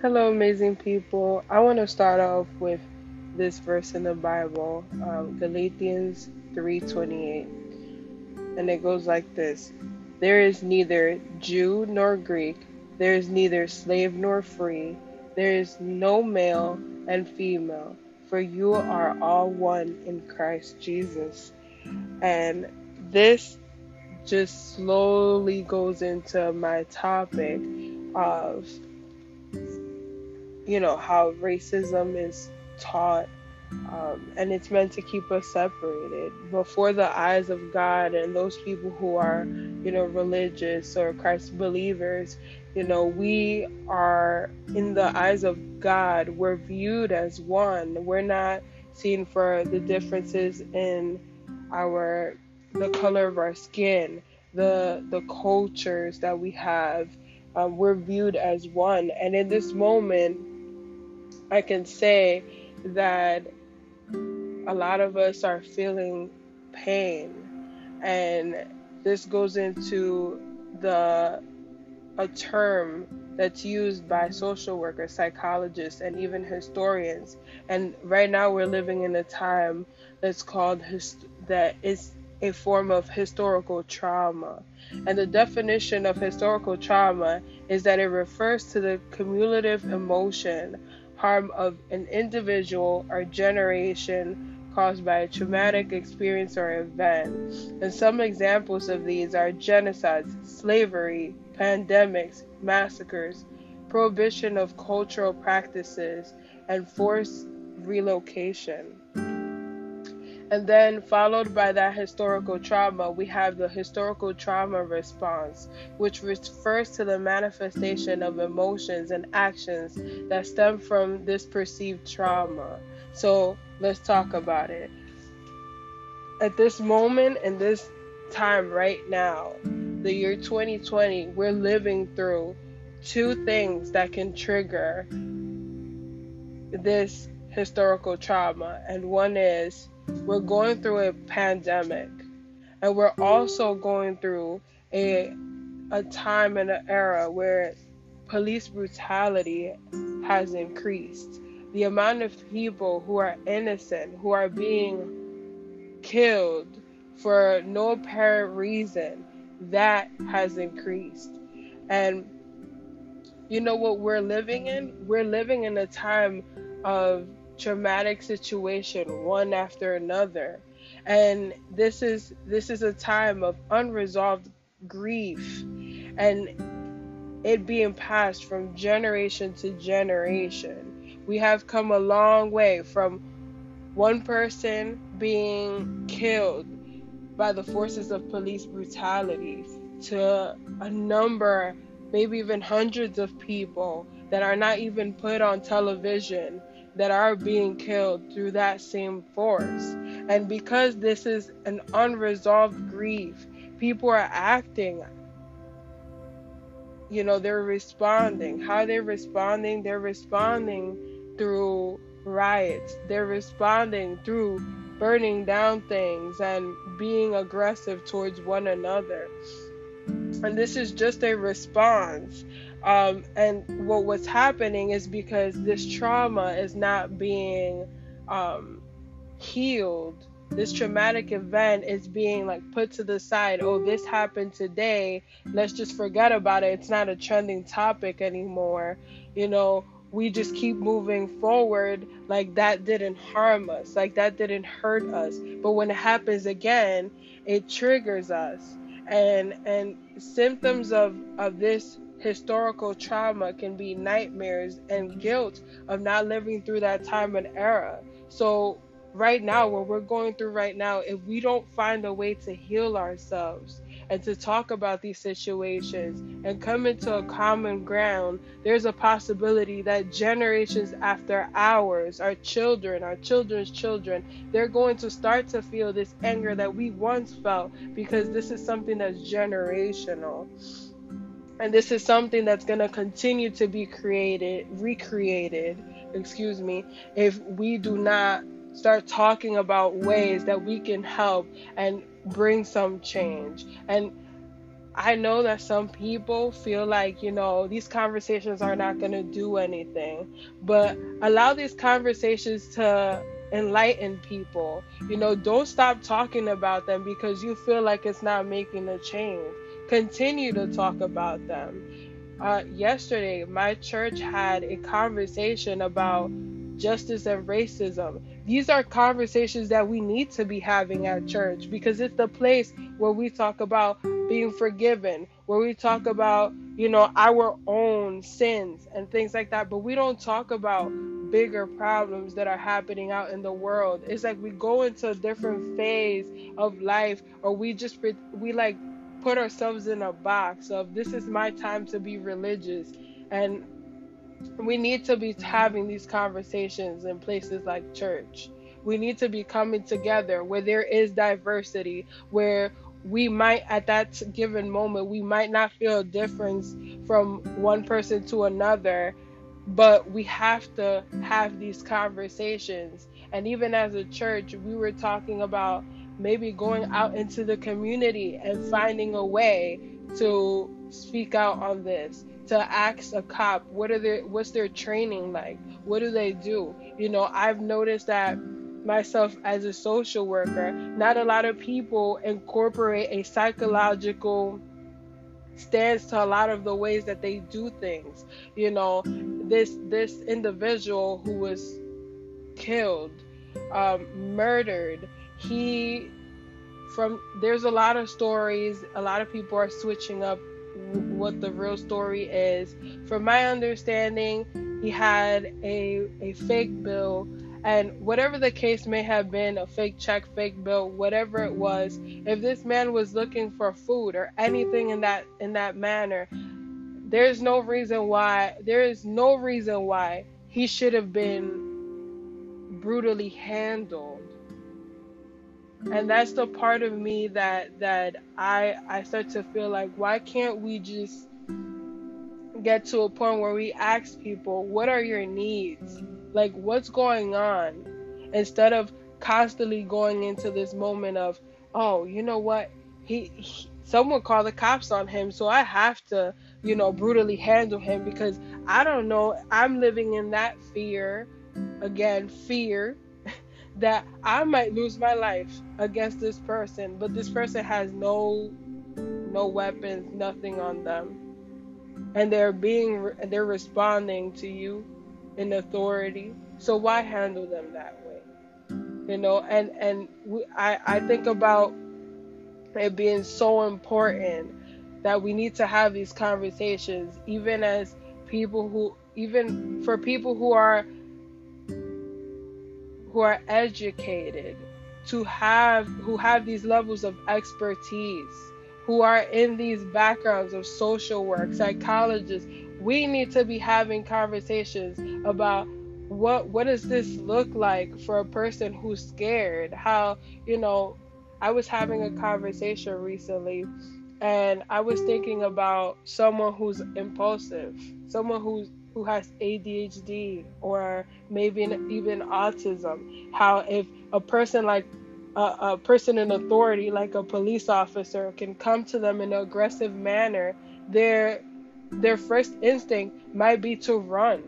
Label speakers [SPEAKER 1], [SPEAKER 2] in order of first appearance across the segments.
[SPEAKER 1] Hello, amazing people. I want to start off with this verse in the Bible, um, Galatians 3:28, and it goes like this: There is neither Jew nor Greek, there is neither slave nor free, there is no male and female, for you are all one in Christ Jesus. And this just slowly goes into my topic of you know how racism is taught um, and it's meant to keep us separated before the eyes of God and those people who are, you know, religious or Christ believers. You know, we are in the eyes of God, we're viewed as one. We're not seen for the differences in our the color of our skin, the the cultures that we have. Um, we're viewed as one, and in this moment, I can say that a lot of us are feeling pain, and this goes into the a term that's used by social workers, psychologists, and even historians. And right now, we're living in a time that's called hist- that is a form of historical trauma. And the definition of historical trauma is that it refers to the cumulative emotion harm of an individual or generation caused by a traumatic experience or event. And some examples of these are genocides, slavery, pandemics, massacres, prohibition of cultural practices, and forced relocation. And then, followed by that historical trauma, we have the historical trauma response, which refers to the manifestation of emotions and actions that stem from this perceived trauma. So, let's talk about it. At this moment, in this time right now, the year 2020, we're living through two things that can trigger this historical trauma. And one is we're going through a pandemic and we're also going through a a time and an era where police brutality has increased. The amount of people who are innocent, who are being killed for no apparent reason, that has increased. And you know what we're living in? We're living in a time of traumatic situation one after another. And this is this is a time of unresolved grief and it being passed from generation to generation. We have come a long way from one person being killed by the forces of police brutality to a number maybe even hundreds of people that are not even put on television that are being killed through that same force. And because this is an unresolved grief, people are acting. You know, they're responding. How they're responding? They're responding through riots, they're responding through burning down things and being aggressive towards one another. And this is just a response um, and what what's happening is because this trauma is not being um, healed. This traumatic event is being like put to the side. Oh, this happened today. Let's just forget about it. It's not a trending topic anymore. You know, we just keep moving forward like that didn't harm us, like that didn't hurt us. But when it happens again, it triggers us. And and symptoms of of this historical trauma can be nightmares and guilt of not living through that time and era. So, right now, what we're going through right now, if we don't find a way to heal ourselves and to talk about these situations and come into a common ground, there's a possibility that generations after ours, our children, our children's children, they're going to start to feel this anger that we once felt because this is something that's generational. And this is something that's going to continue to be created, recreated, excuse me, if we do not start talking about ways that we can help and bring some change. And I know that some people feel like, you know, these conversations are not going to do anything, but allow these conversations to enlighten people. You know, don't stop talking about them because you feel like it's not making a change. Continue to talk about them. Uh, yesterday, my church had a conversation about justice and racism. These are conversations that we need to be having at church because it's the place where we talk about being forgiven, where we talk about, you know, our own sins and things like that. But we don't talk about bigger problems that are happening out in the world. It's like we go into a different phase of life or we just we like put ourselves in a box of this is my time to be religious and we need to be having these conversations in places like church. We need to be coming together where there is diversity, where we might at that given moment we might not feel a difference from one person to another but we have to have these conversations and even as a church we were talking about maybe going out into the community and finding a way to speak out on this to ask a cop what are their what's their training like? What do they do? You know i've noticed that myself as a social worker not a lot of people incorporate a psychological stance to a lot of the ways that they do things. You know this this individual who was killed um, murdered he from there's a lot of stories. A lot of people are switching up what the real story is. From my understanding, he had a a fake bill. And whatever the case may have been, a fake check, fake bill, whatever it was, if this man was looking for food or anything in that in that manner, there's no reason why there is no reason why he should have been brutally handled and that's the part of me that that I I start to feel like why can't we just get to a point where we ask people what are your needs? Like what's going on? Instead of constantly going into this moment of oh you know what? He, he someone called the cops on him so I have to you know brutally handle him because I don't know. I'm living in that fear. Again fear that I might lose my life against this person, but this person has no no weapons, nothing on them. And they're being they're responding to you in authority. So why handle them that way? You know, and and we, I I think about it being so important that we need to have these conversations even as people who even for people who are who are educated to have who have these levels of expertise who are in these backgrounds of social work psychologists. We need to be having conversations about what what does this look like for a person who's scared? How you know i was having a conversation recently and i was thinking about someone who's impulsive someone who's who has ADHD or maybe even autism. How if a person like a, a person in authority, like a police officer, can come to them in an aggressive manner, their their first instinct might be to run.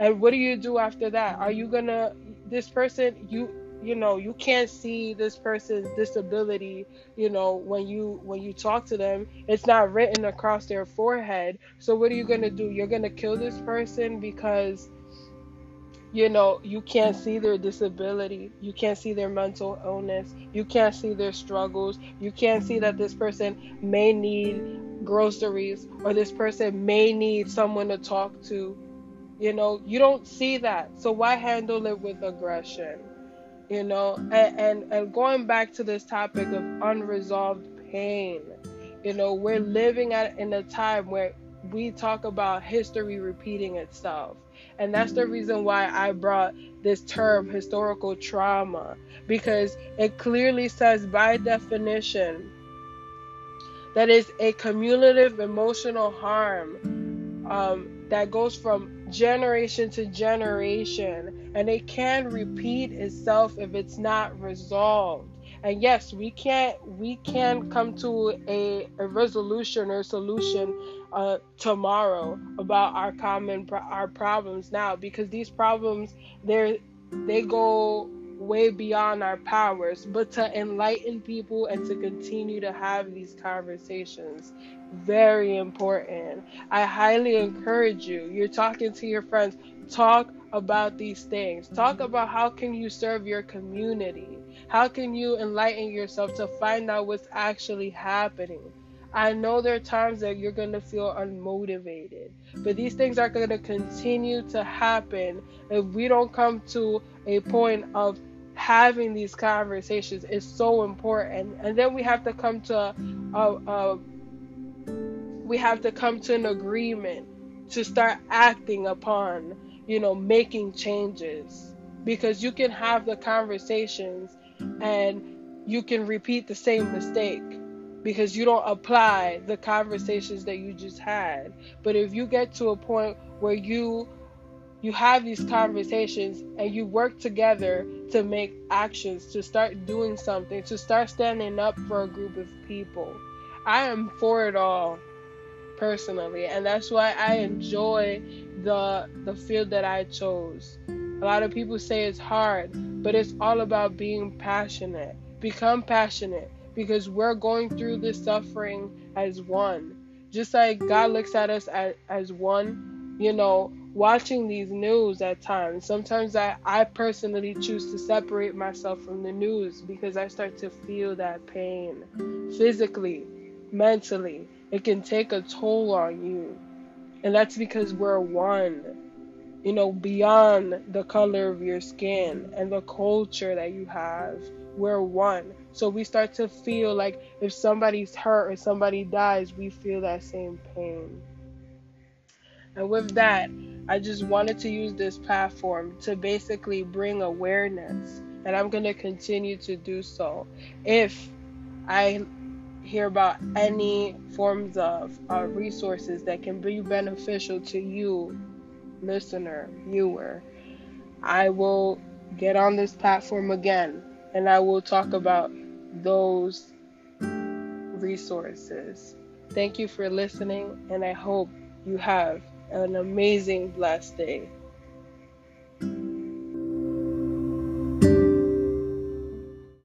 [SPEAKER 1] And what do you do after that? Are you gonna this person you you know you can't see this person's disability you know when you when you talk to them. It's not written across their forehead. So what are you going to do? You're going to kill this person because you know you can't see their disability. You can't see their mental illness. You can't see their struggles. You can't see that this person may need groceries or this person may need someone to talk to. You know you don't see that. So why handle it with aggression you know and, and and going back to this topic of unresolved pain you know we're living at in a time where we talk about history repeating itself. And that's the reason why i brought this term historical trauma because it clearly says by definition that is a cumulative emotional harm um, that goes from generation to generation and it can repeat itself if it's not resolved And yes, we can't we can't come to a, a resolution or solution uh, tomorrow about our common our problems now because these problems they they go way beyond our powers, but to enlighten people and to continue to have these conversations, very important. I highly encourage you. You're talking to your friends, talk about these things. Talk mm-hmm. about how can you serve your community? How can you enlighten yourself to find out what's actually happening? I know there are times that you're going to feel unmotivated, but these things are going to continue to happen if we don't come to a point of having these conversations is so important and then we have to come to a, a, we have to come to an agreement to start acting upon you know making changes. Because you can have the conversations and you can repeat the same mistake. Because you don't apply the conversations that you just had. But if you get to a point where you you have these conversations and you work together to make actions, to start doing something, to start standing up for a group of people. I am for it all personally, and that's why I enjoy the the field that I chose. A lot of people say it's hard, but it's all about being passionate. Become passionate because we're going through this suffering as one. Just like God looks at us as, as one, you know, watching these news at times. Sometimes I, I personally choose to separate myself from the news because I start to feel that pain physically, mentally. It can take a toll on you. And that's because we're one, you know, beyond the color of your skin and the culture that you have. We're one. So we start to feel like if somebody's hurt or somebody dies, we feel that same pain. And with that, I just wanted to use this platform to basically bring awareness, and I'm going to continue to do so. If I hear about any forms of uh, resources that can be beneficial to you, listener, viewer, I will get on this platform again and I will talk about those resources. Thank you for listening, and I hope you have an amazing, blessed day.